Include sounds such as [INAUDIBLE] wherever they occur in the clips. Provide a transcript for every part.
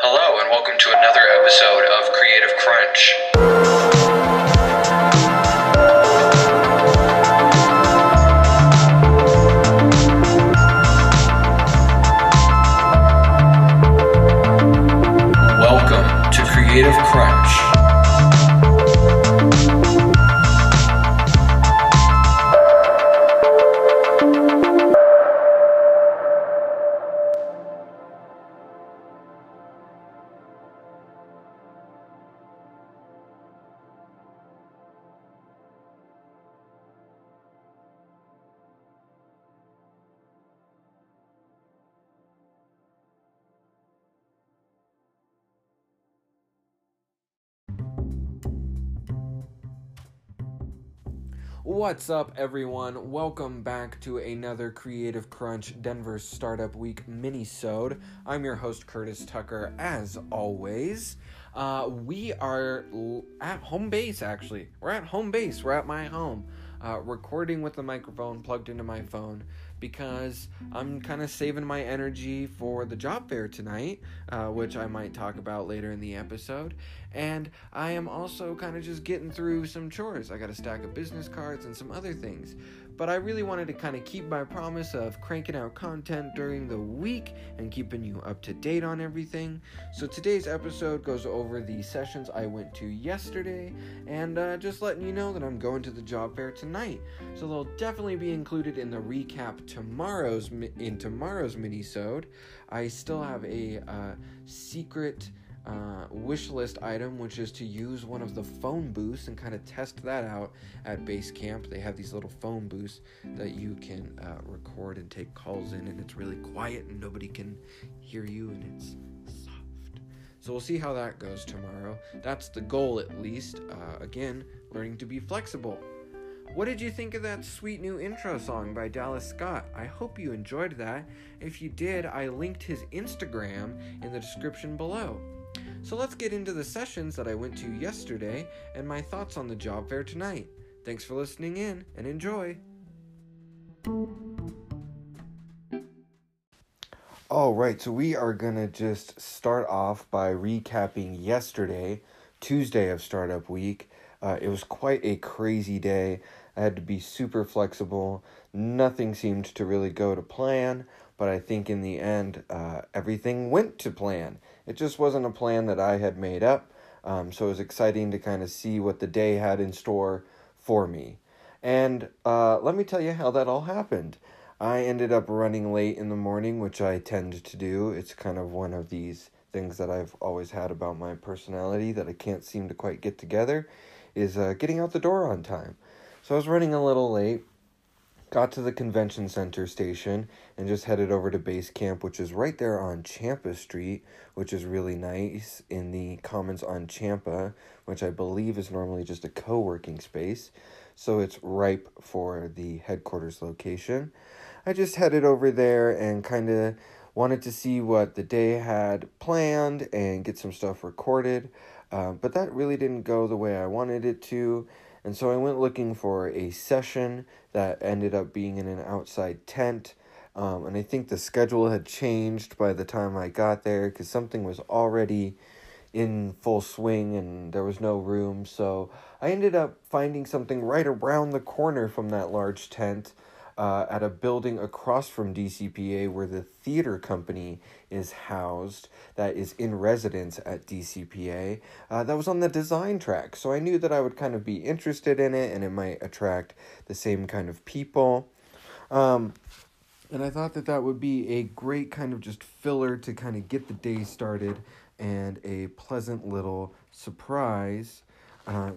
Hello, and welcome to another episode of Creative Crunch. What's up, everyone? Welcome back to another Creative Crunch Denver Startup Week mini-sode. I'm your host, Curtis Tucker, as always. Uh, we are l- at home base, actually. We're at home base. We're at my home, uh, recording with the microphone plugged into my phone because I'm kind of saving my energy for the job fair tonight, uh, which I might talk about later in the episode. And I am also kind of just getting through some chores. I got a stack of business cards and some other things. But I really wanted to kind of keep my promise of cranking out content during the week and keeping you up to date on everything. So today's episode goes over the sessions I went to yesterday and uh, just letting you know that I'm going to the job fair tonight. So they'll definitely be included in the recap tomorrow's in tomorrow's mini-sode. I still have a uh, secret uh, wish list item, which is to use one of the phone booths and kind of test that out at base camp. They have these little phone booths that you can uh, record and take calls in, and it's really quiet and nobody can hear you, and it's soft. So we'll see how that goes tomorrow. That's the goal, at least. Uh, again, learning to be flexible. What did you think of that sweet new intro song by Dallas Scott? I hope you enjoyed that. If you did, I linked his Instagram in the description below. So let's get into the sessions that I went to yesterday and my thoughts on the job fair tonight. Thanks for listening in and enjoy. All right, so we are going to just start off by recapping yesterday, Tuesday of Startup Week. Uh, it was quite a crazy day. I had to be super flexible. Nothing seemed to really go to plan, but I think in the end, uh, everything went to plan. It just wasn't a plan that I had made up, um, so it was exciting to kind of see what the day had in store for me. And uh, let me tell you how that all happened. I ended up running late in the morning, which I tend to do. It's kind of one of these things that I've always had about my personality that I can't seem to quite get together is uh, getting out the door on time. So I was running a little late, got to the convention center station, and just headed over to base camp, which is right there on Champa Street, which is really nice in the Commons on Champa, which I believe is normally just a co working space. So it's ripe for the headquarters location. I just headed over there and kind of wanted to see what the day had planned and get some stuff recorded. Uh, but that really didn't go the way I wanted it to. And so I went looking for a session that ended up being in an outside tent. Um, and I think the schedule had changed by the time I got there because something was already in full swing and there was no room. So I ended up finding something right around the corner from that large tent uh, at a building across from DCPA where the theater company is housed that is in residence at DCPA. Uh, that was on the design track. So I knew that I would kind of be interested in it and it might attract the same kind of people. Um, and I thought that that would be a great kind of just filler to kind of get the day started and a pleasant little surprise uh,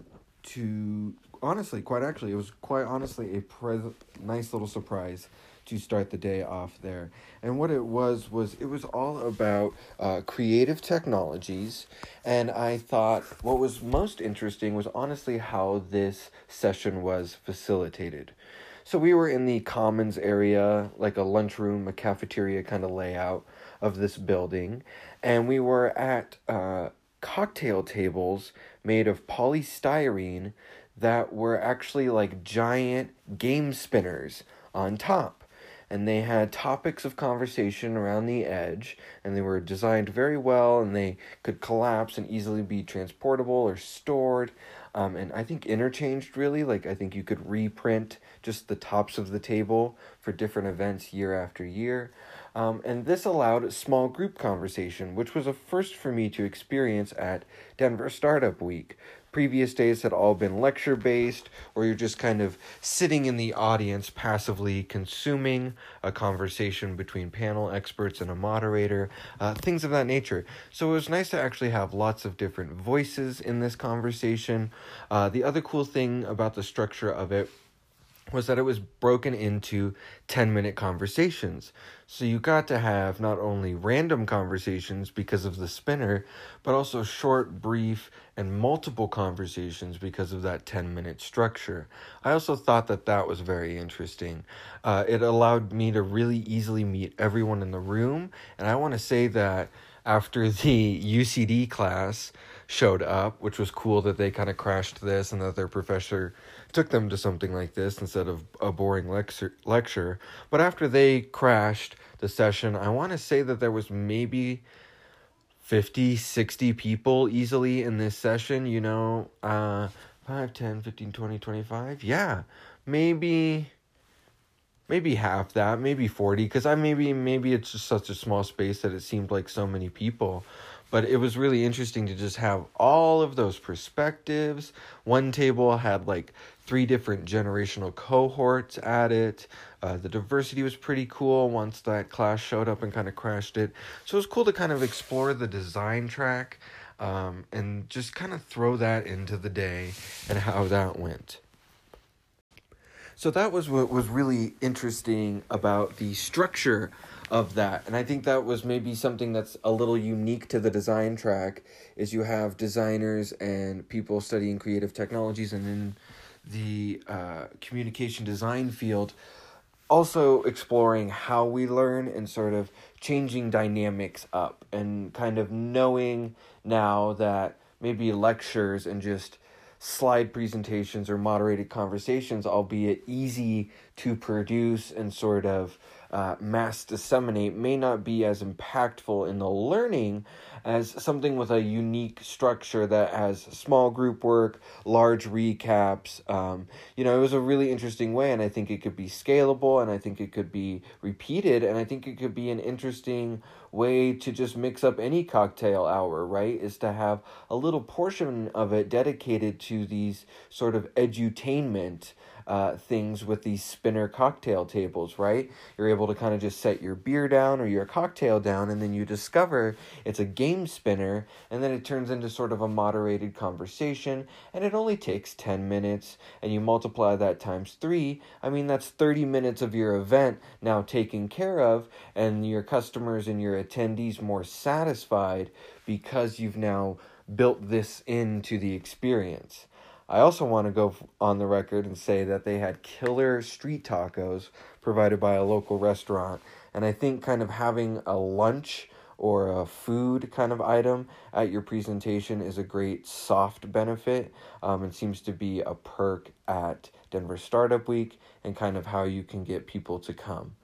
to honestly, quite actually, it was quite honestly a pres- nice little surprise to start the day off there. And what it was was it was all about uh, creative technologies, and I thought what was most interesting was honestly how this session was facilitated. So we were in the commons area, like a lunchroom, a cafeteria kind of layout of this building, and we were at uh, cocktail tables made of polystyrene that were actually like giant game spinners on top. and they had topics of conversation around the edge, and they were designed very well, and they could collapse and easily be transportable or stored. Um, and I think interchanged really, like I think you could reprint just the tops of the table for different events year after year. Um, and this allowed a small group conversation, which was a first for me to experience at Denver Startup Week. Previous days had all been lecture based, or you're just kind of sitting in the audience passively consuming a conversation between panel experts and a moderator, uh, things of that nature. So it was nice to actually have lots of different voices in this conversation. Uh, the other cool thing about the structure of it was that it was broken into 10 minute conversations. So you got to have not only random conversations because of the spinner, but also short, brief, and multiple conversations because of that 10 minute structure. I also thought that that was very interesting. Uh, it allowed me to really easily meet everyone in the room, and I want to say that after [LAUGHS] the UCD class showed up, which was cool that they kind of crashed this and that their professor took them to something like this instead of a boring lecture lecture. But after they crashed the session, I want to say that there was maybe 50, 60 people easily in this session, you know, uh 5, 10, 15, 20, 25. Yeah. Maybe maybe half that, maybe 40 cuz I maybe maybe it's just such a small space that it seemed like so many people but it was really interesting to just have all of those perspectives. One table had like three different generational cohorts at it. Uh, the diversity was pretty cool once that class showed up and kind of crashed it. So it was cool to kind of explore the design track um, and just kind of throw that into the day and how that went. So that was what was really interesting about the structure of that. And I think that was maybe something that's a little unique to the design track is you have designers and people studying creative technologies and in the uh, communication design field also exploring how we learn and sort of changing dynamics up and kind of knowing now that maybe lectures and just slide presentations or moderated conversations, albeit easy to produce and sort of uh, mass disseminate, may not be as impactful in the learning as something with a unique structure that has small group work, large recaps. Um, you know, it was a really interesting way, and I think it could be scalable, and I think it could be repeated, and I think it could be an interesting way to just mix up any cocktail hour, right? Is to have a little portion of it dedicated to these sort of edutainment uh, things with these spinner cocktail tables, right? You're able to kind of just set your beer down or your cocktail down, and then you discover it's a game spinner, and then it turns into sort of a moderated conversation, and it only takes 10 minutes, and you multiply that times three. I mean, that's 30 minutes of your event now taken care of, and your customers and your attendees more satisfied because you've now built this into the experience. I also want to go on the record and say that they had killer street tacos provided by a local restaurant. And I think kind of having a lunch or a food kind of item at your presentation is a great soft benefit um, and seems to be a perk at Denver Startup Week and kind of how you can get people to come.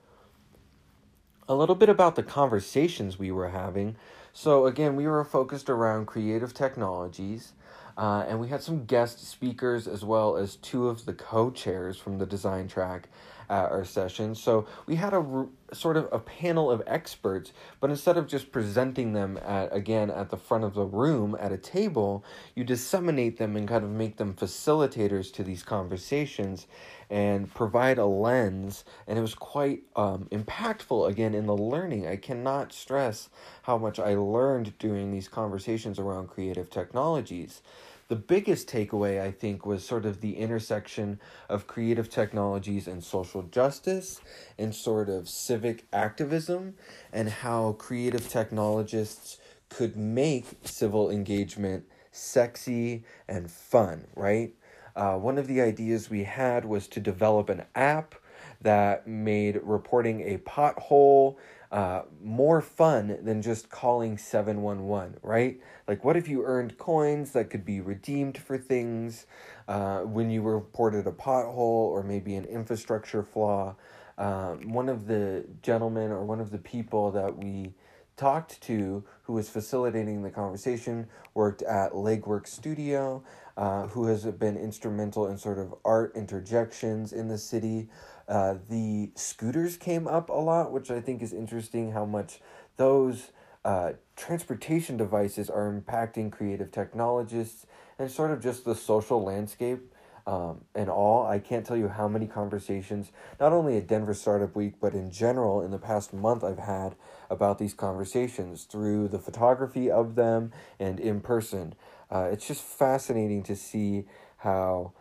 A little bit about the conversations we were having. So, again, we were focused around creative technologies. Uh, and we had some guest speakers as well as two of the co chairs from the design track at our session. So we had a sort of a panel of experts, but instead of just presenting them at again at the front of the room at a table, you disseminate them and kind of make them facilitators to these conversations and provide a lens. And it was quite um, impactful again in the learning. I cannot stress how much i learned during these conversations around creative technologies the biggest takeaway, I think, was sort of the intersection of creative technologies and social justice and sort of civic activism, and how creative technologists could make civil engagement sexy and fun, right? Uh, one of the ideas we had was to develop an app that made reporting a pothole uh, more fun than just calling 711, right? Like, what if you earned coins that could be redeemed for things uh, when you reported a pothole or maybe an infrastructure flaw? Um, one of the gentlemen or one of the people that we talked to who was facilitating the conversation worked at Legwork Studio, uh, who has been instrumental in sort of art interjections in the city. Uh, the scooters came up a lot, which I think is interesting how much those uh, transportation devices are impacting creative technologists and sort of just the social landscape um, and all. I can't tell you how many conversations, not only at Denver Startup Week, but in general in the past month, I've had about these conversations through the photography of them and in person. Uh, it's just fascinating to see how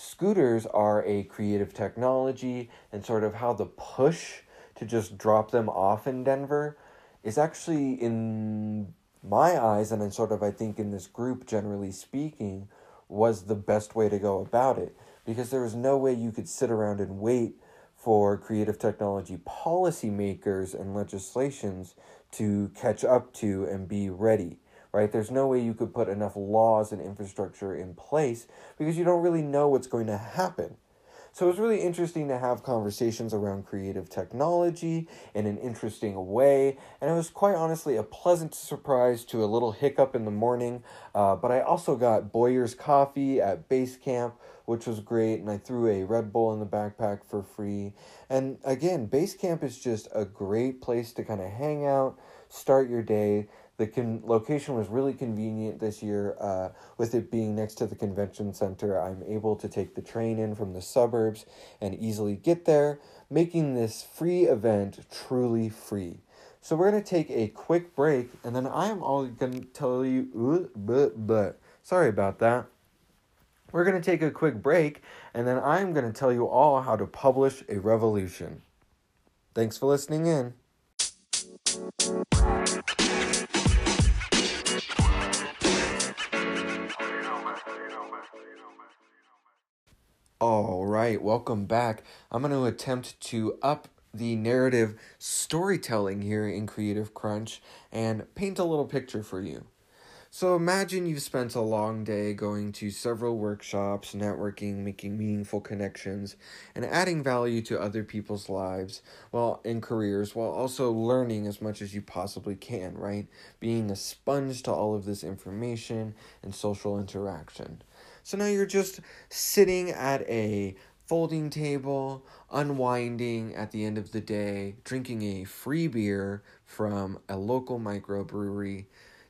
scooters are a creative technology and sort of how the push to just drop them off in Denver is actually in my eyes and in sort of I think in this group generally speaking was the best way to go about it. Because there was no way you could sit around and wait for creative technology policymakers and legislations to catch up to and be ready right there's no way you could put enough laws and infrastructure in place because you don't really know what's going to happen so it was really interesting to have conversations around creative technology in an interesting way. And it was quite honestly a pleasant surprise to a little hiccup in the morning. Uh, but I also got Boyer's coffee at base camp, which was great. And I threw a Red Bull in the backpack for free. And again, base camp is just a great place to kind of hang out, start your day. The con- location was really convenient this year. Uh, with it being next to the convention center, I'm able to take the train in from the suburbs and easily get there, making this free event truly free. So we're gonna take a quick break, and then I am all gonna tell you, but but sorry about that. We're gonna take a quick break, and then I'm gonna tell you all how to publish a revolution. Thanks for listening in. All right, welcome back. I'm going to attempt to up the narrative storytelling here in Creative Crunch and paint a little picture for you. So imagine you've spent a long day going to several workshops, networking, making meaningful connections, and adding value to other people's lives while in careers while also learning as much as you possibly can, right? Being a sponge to all of this information and social interaction. So now you're just sitting at a folding table, unwinding at the end of the day, drinking a free beer from a local microbrewery,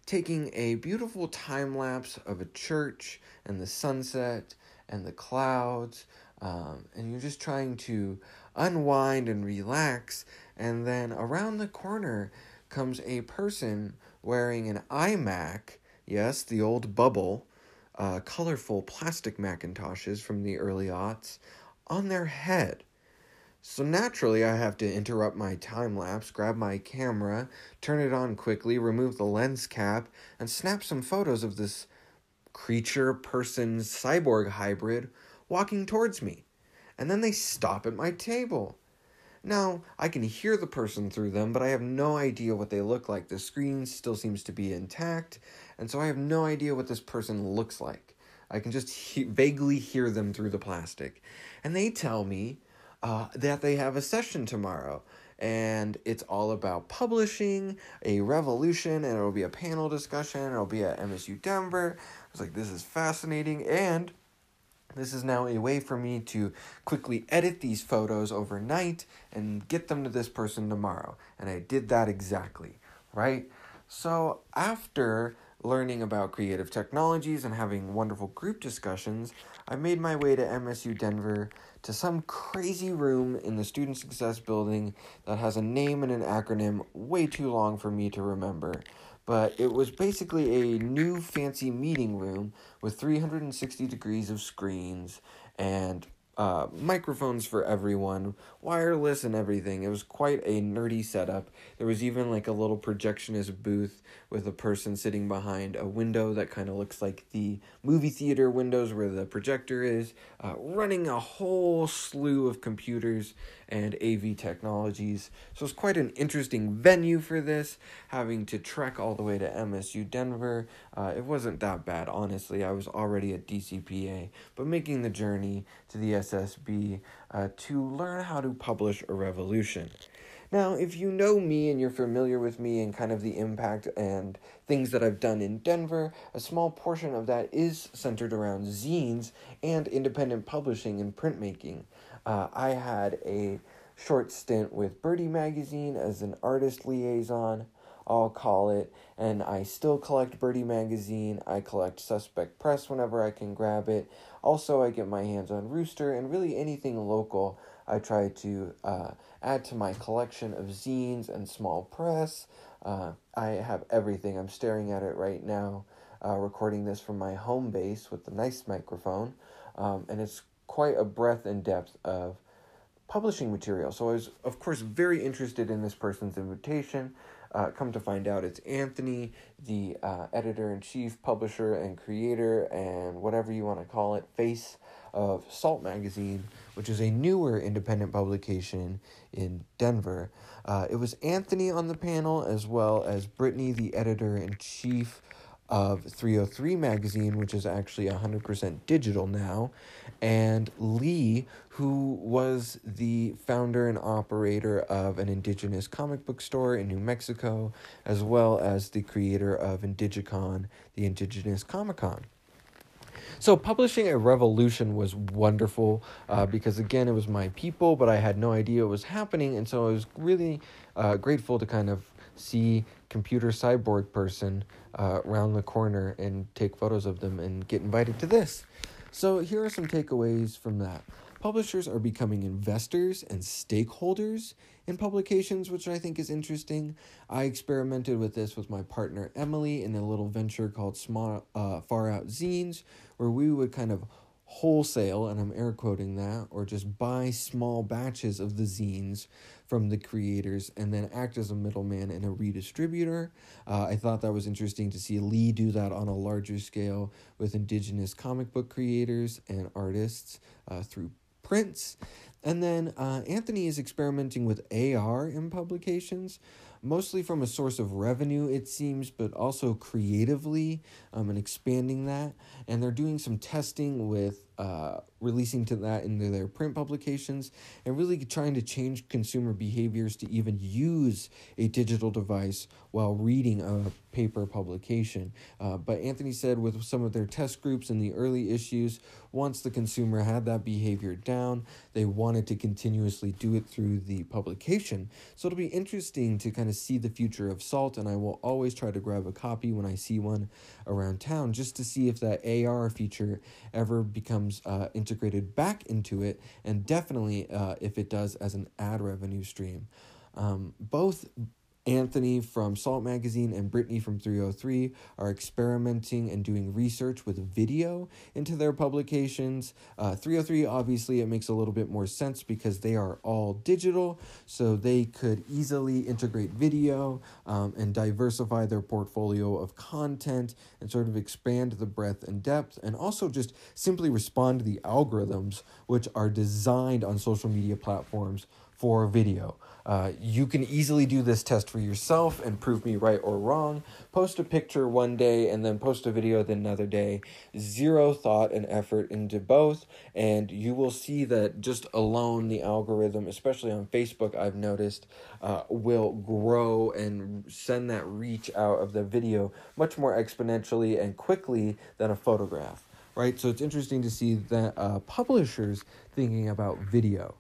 taking a beautiful time lapse of a church and the sunset and the clouds, um, and you're just trying to unwind and relax. And then around the corner comes a person wearing an iMac, yes, the old bubble uh, colorful plastic Macintoshes from the early aughts on their head. So naturally, I have to interrupt my time lapse, grab my camera, turn it on quickly, remove the lens cap, and snap some photos of this creature, person, cyborg hybrid walking towards me. And then they stop at my table. Now, I can hear the person through them, but I have no idea what they look like. The screen still seems to be intact, and so I have no idea what this person looks like. I can just he- vaguely hear them through the plastic. And they tell me uh, that they have a session tomorrow. And it's all about publishing a revolution, and it'll be a panel discussion. It'll be at MSU Denver. I was like, this is fascinating. And this is now a way for me to quickly edit these photos overnight and get them to this person tomorrow. And I did that exactly, right? So after learning about creative technologies and having wonderful group discussions, I made my way to MSU Denver to some crazy room in the Student Success Building that has a name and an acronym way too long for me to remember. But it was basically a new fancy meeting room with 360 degrees of screens and uh, microphones for everyone, wireless and everything. It was quite a nerdy setup. There was even like a little projectionist booth with a person sitting behind a window that kind of looks like the movie theater windows where the projector is, uh, running a whole slew of computers and AV technologies. So it's quite an interesting venue for this, having to trek all the way to MSU Denver. Uh, it wasn't that bad, honestly. I was already at DCPA, but making the journey to the SSB uh, to learn how to publish a revolution. Now, if you know me and you're familiar with me and kind of the impact and things that I've done in Denver, a small portion of that is centered around zines and independent publishing and printmaking. Uh, I had a short stint with Birdie Magazine as an artist liaison. I'll call it, and I still collect Birdie Magazine. I collect Suspect Press whenever I can grab it. Also, I get my hands on Rooster and really anything local. I try to uh, add to my collection of zines and small press. Uh, I have everything. I'm staring at it right now, uh, recording this from my home base with the nice microphone, um, and it's quite a breadth and depth of publishing material. So I was, of course, very interested in this person's invitation. Uh, come to find out, it's Anthony, the uh, editor in chief, publisher, and creator, and whatever you want to call it, face of Salt Magazine, which is a newer independent publication in Denver. Uh, it was Anthony on the panel, as well as Brittany, the editor in chief of 303 magazine, which is actually 100% digital now, and Lee, who was the founder and operator of an indigenous comic book store in New Mexico, as well as the creator of Indigicon, the Indigenous Comic Con. So publishing a revolution was wonderful uh, because again it was my people, but I had no idea it was happening, and so I was really uh, grateful to kind of see computer cyborg person uh, around the corner and take photos of them and get invited to this. So here are some takeaways from that. Publishers are becoming investors and stakeholders in publications, which I think is interesting. I experimented with this with my partner Emily in a little venture called Small uh, Far Out Zines, where we would kind of wholesale, and I'm air quoting that, or just buy small batches of the zines from the creators and then act as a middleman and a redistributor. Uh, I thought that was interesting to see Lee do that on a larger scale with indigenous comic book creators and artists uh, through prints. And then uh, Anthony is experimenting with AR in publications mostly from a source of revenue, it seems, but also creatively um, and expanding that. And they're doing some testing with uh, releasing to that into their print publications and really trying to change consumer behaviors to even use a digital device while reading a paper publication. Uh, but Anthony said with some of their test groups in the early issues, once the consumer had that behavior down, they wanted to continuously do it through the publication. So it'll be interesting to kind of see the future of salt, and I will always try to grab a copy when I see one around town just to see if that AR feature ever becomes uh, integrated back into it, and definitely uh, if it does as an ad revenue stream. Um, both Anthony from Salt Magazine and Brittany from 303 are experimenting and doing research with video into their publications. Uh, 303, obviously, it makes a little bit more sense because they are all digital, so they could easily integrate video um, and diversify their portfolio of content and sort of expand the breadth and depth, and also just simply respond to the algorithms which are designed on social media platforms for video. Uh, you can easily do this test for yourself and prove me right or wrong. Post a picture one day and then post a video the another day. Zero thought and effort into both, and you will see that just alone the algorithm, especially on Facebook, I've noticed, uh, will grow and send that reach out of the video much more exponentially and quickly than a photograph. Right, so it's interesting to see that uh, publishers thinking about video.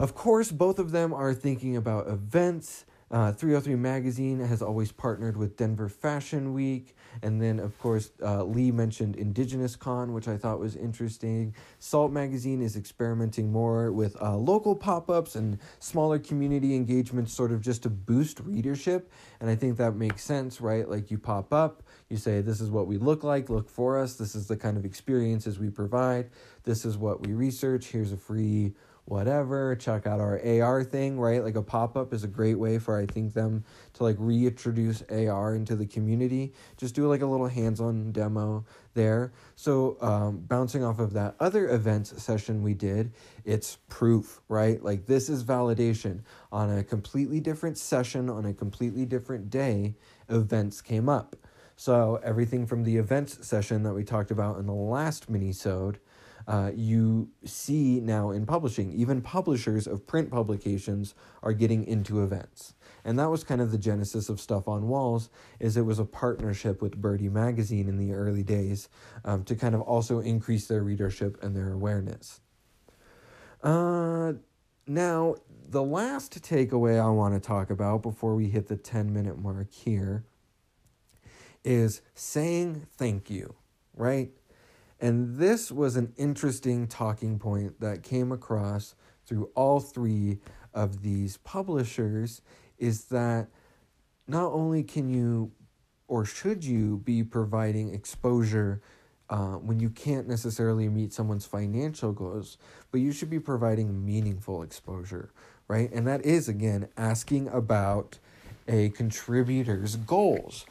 Of course, both of them are thinking about events. Uh, 303 Magazine has always partnered with Denver Fashion Week. And then, of course, uh, Lee mentioned Indigenous Con, which I thought was interesting. Salt Magazine is experimenting more with uh, local pop ups and smaller community engagements, sort of just to boost readership. And I think that makes sense, right? Like you pop up, you say, This is what we look like, look for us. This is the kind of experiences we provide. This is what we research. Here's a free whatever check out our ar thing right? Like a pop-up is a great way for i think them to like reintroduce ar into the community. Just do like a little hands-on demo there. So um, bouncing off of that other events session we did it's proof right? Like this is validation. On a completely different session on a completely different day events came up. So everything from the events session that we talked about in the last mini-sode uh, you see now in publishing, even publishers of print publications are getting into events. And that was kind of the genesis of Stuff on Walls, is it was a partnership with Birdie Magazine in the early days um, to kind of also increase their readership and their awareness. Uh, now, the last takeaway I want to talk about before we hit the 10 minute mark here is saying thank you, right? And this was an interesting talking point that came across through all three of these publishers is that not only can you or should you be providing exposure uh, when you can't necessarily meet someone's financial goals, but you should be providing meaningful exposure, right? And that is, again, asking about a contributor's goals.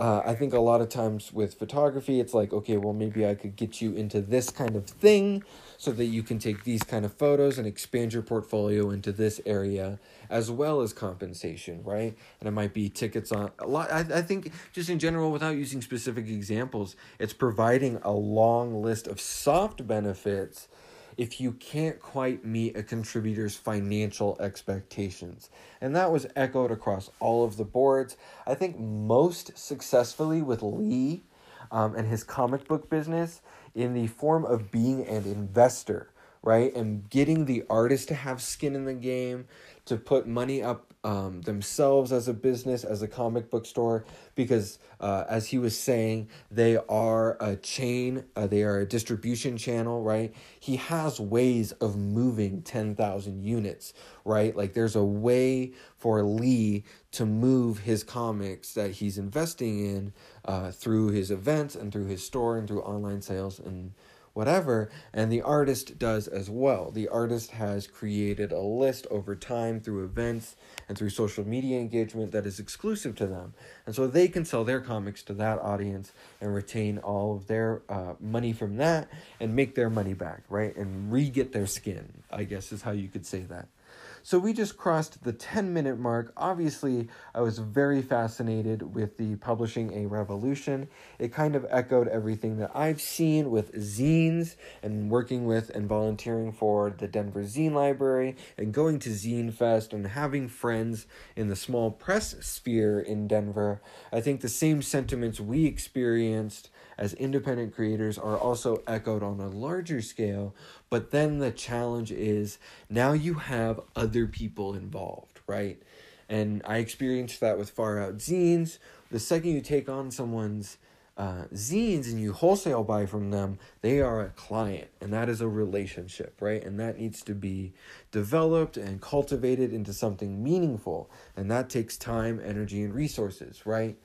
Uh, I think a lot of times with photography, it's like, okay, well, maybe I could get you into this kind of thing so that you can take these kind of photos and expand your portfolio into this area as well as compensation, right? And it might be tickets on a lot. I, I think just in general, without using specific examples, it's providing a long list of soft benefits if you can't quite meet a contributor's financial expectations. And that was echoed across all of the boards. I think most successfully with Lee um, and his comic book business in the form of being an investor, right? And getting the artist to have skin in the game, to put money up um, themselves as a business, as a comic book store, because uh, as he was saying, they are a chain, uh, they are a distribution channel, right? He has ways of moving 10,000 units, right? Like there's a way for Lee to move his comics that he's investing in uh, through his events and through his store and through online sales and whatever, and the artist does as well. The artist has created a list over time through events and through social media engagement that is exclusive to them. And so they can sell their comics to that audience and retain all of their uh, money from that and make their money back, right? And re get their skin, I guess is how you could say that. So we just crossed the 10 minute mark. Obviously, I was very fascinated with the Publishing a Revolution. It kind of echoed everything that I've seen with zines and working with and volunteering for the Denver Zine Library and going to Zine Fest and having friends in the small press sphere in Denver. I think the same sentiments we experienced as independent creators are also echoed on a larger scale. But then the challenge is now you have other people involved, right? And I experienced that with Far Out Zines. The second you take on someone's uh, zines and you wholesale buy from them, they are a client, and that is a relationship, right? And that needs to be developed and cultivated into something meaningful, and that takes time, energy, and resources, right?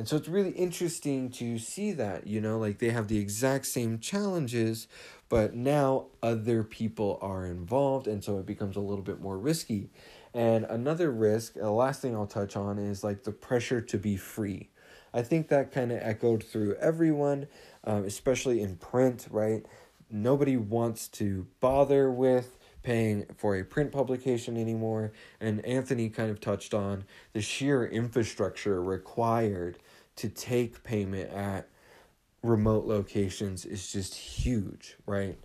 And so it's really interesting to see that, you know, like they have the exact same challenges, but now other people are involved, and so it becomes a little bit more risky. And another risk, the last thing I'll touch on is like the pressure to be free. I think that kind of echoed through everyone, um, especially in print, right? Nobody wants to bother with paying for a print publication anymore. And Anthony kind of touched on the sheer infrastructure required to take payment at remote locations is just huge, right?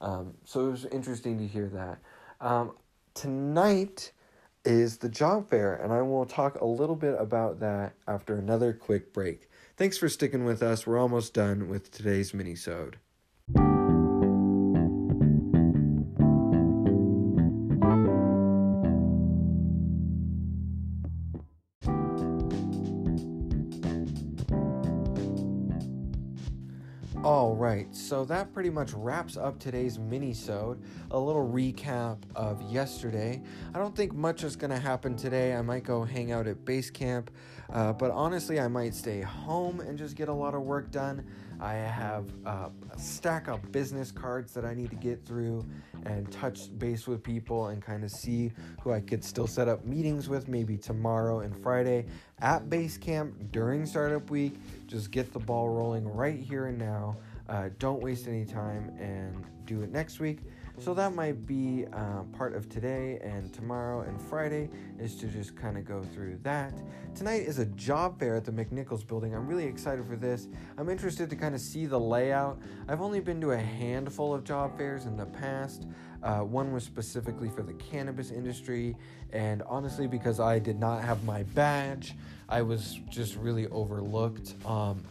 Um, so it was interesting to hear that. Um, tonight is the job fair, and I will talk a little bit about that after another quick break. Thanks for sticking with us. We're almost done with today's mini-sode. All right, so that pretty much wraps up today's mini-sode. A little recap of yesterday. I don't think much is gonna happen today. I might go hang out at base camp, uh, but honestly, I might stay home and just get a lot of work done. I have uh, a stack of business cards that I need to get through and touch base with people and kind of see who I could still set up meetings with maybe tomorrow and Friday at base camp during startup week. Just get the ball rolling right here and now. Uh, don't waste any time and do it next week. So that might be uh, part of today and tomorrow and Friday is to just kind of go through that. Tonight is a job fair at the McNichols building. I'm really excited for this. I'm interested to kind of see the layout. I've only been to a handful of job fairs in the past. Uh, one was specifically for the cannabis industry, and honestly, because I did not have my badge, I was just really overlooked. Um,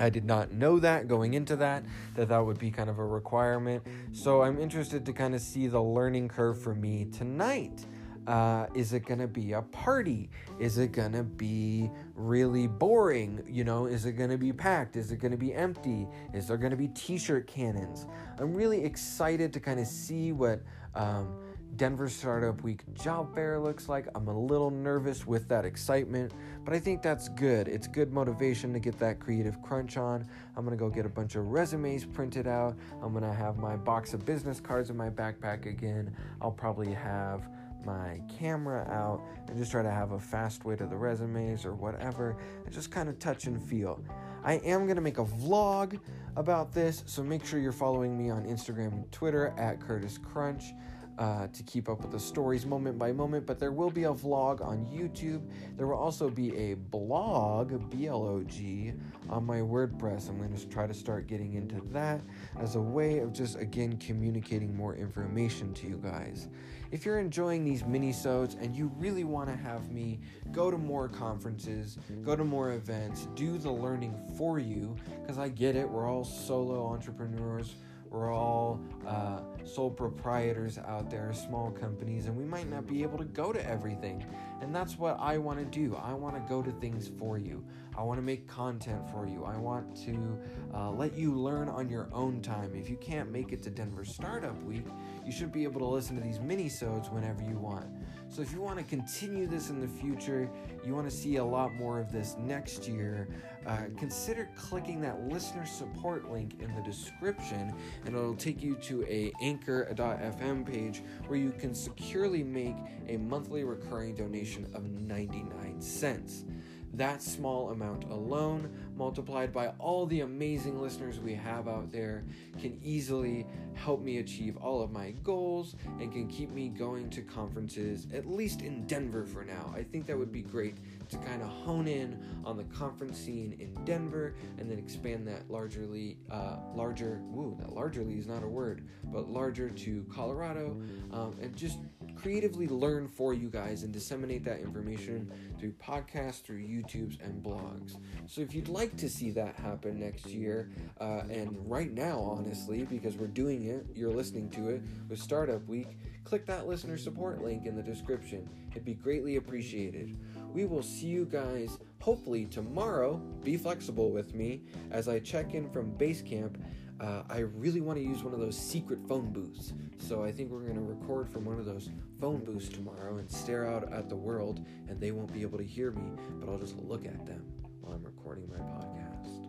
I did not know that going into that, that that would be kind of a requirement. So I'm interested to kind of see the learning curve for me tonight. Uh, is it gonna be a party? Is it gonna be really boring? You know, is it gonna be packed? Is it gonna be empty? Is there gonna be t shirt cannons? I'm really excited to kind of see what. Um, Denver Startup Week job fair looks like. I'm a little nervous with that excitement, but I think that's good. It's good motivation to get that creative crunch on. I'm gonna go get a bunch of resumes printed out. I'm gonna have my box of business cards in my backpack again. I'll probably have my camera out and just try to have a fast way to the resumes or whatever and just kind of touch and feel. I am going to make a vlog about this, so make sure you're following me on Instagram and Twitter at Curtis Crunch uh, to keep up with the stories moment by moment. But there will be a vlog on YouTube. There will also be a blog, B L O G, on my WordPress. I'm going to try to start getting into that as a way of just, again, communicating more information to you guys. If you're enjoying these mini-sodes and you really want to have me go to more conferences, go to more events, do the learning for you, because I get it, we're all solo entrepreneurs we're all uh, sole proprietors out there, small companies, and we might not be able to go to everything. And that's what I want to do. I want to go to things for you. I want to make content for you. I want to uh, let you learn on your own time. If you can't make it to Denver Startup Week, you should be able to listen to these mini-sodes whenever you want. So if you want to continue this in the future, you want to see a lot more of this next year, uh, consider clicking that listener support link in the description, and it'll take you to a anchor.fm page where you can securely make a monthly recurring donation of 99 cents. That small amount alone, multiplied by all the amazing listeners we have out there, can easily help me achieve all of my goals and can keep me going to conferences, at least in Denver for now. I think that would be great to kind of hone in on the conference scene in Denver and then expand that largerly, uh, larger, woo, that largerly is not a word, but larger to Colorado um, and just creatively learn for you guys and disseminate that information through podcasts, through YouTubes, and blogs. So if you'd like to see that happen next year, uh, and right now, honestly, because we're doing it, you're listening to it with Startup Week, click that listener support link in the description. It'd be greatly appreciated. We will see you guys hopefully tomorrow. Be flexible with me as I check in from base camp. Uh, I really want to use one of those secret phone booths. So I think we're going to record from one of those phone booths tomorrow and stare out at the world, and they won't be able to hear me, but I'll just look at them while I'm recording my podcast.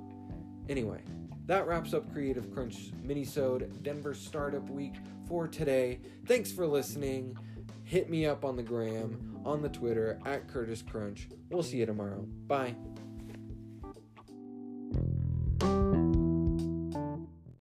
Anyway, that wraps up Creative Crunch Minisode Denver Startup Week for today. Thanks for listening. Hit me up on the gram, on the Twitter at Curtis Crunch. We'll see you tomorrow. Bye.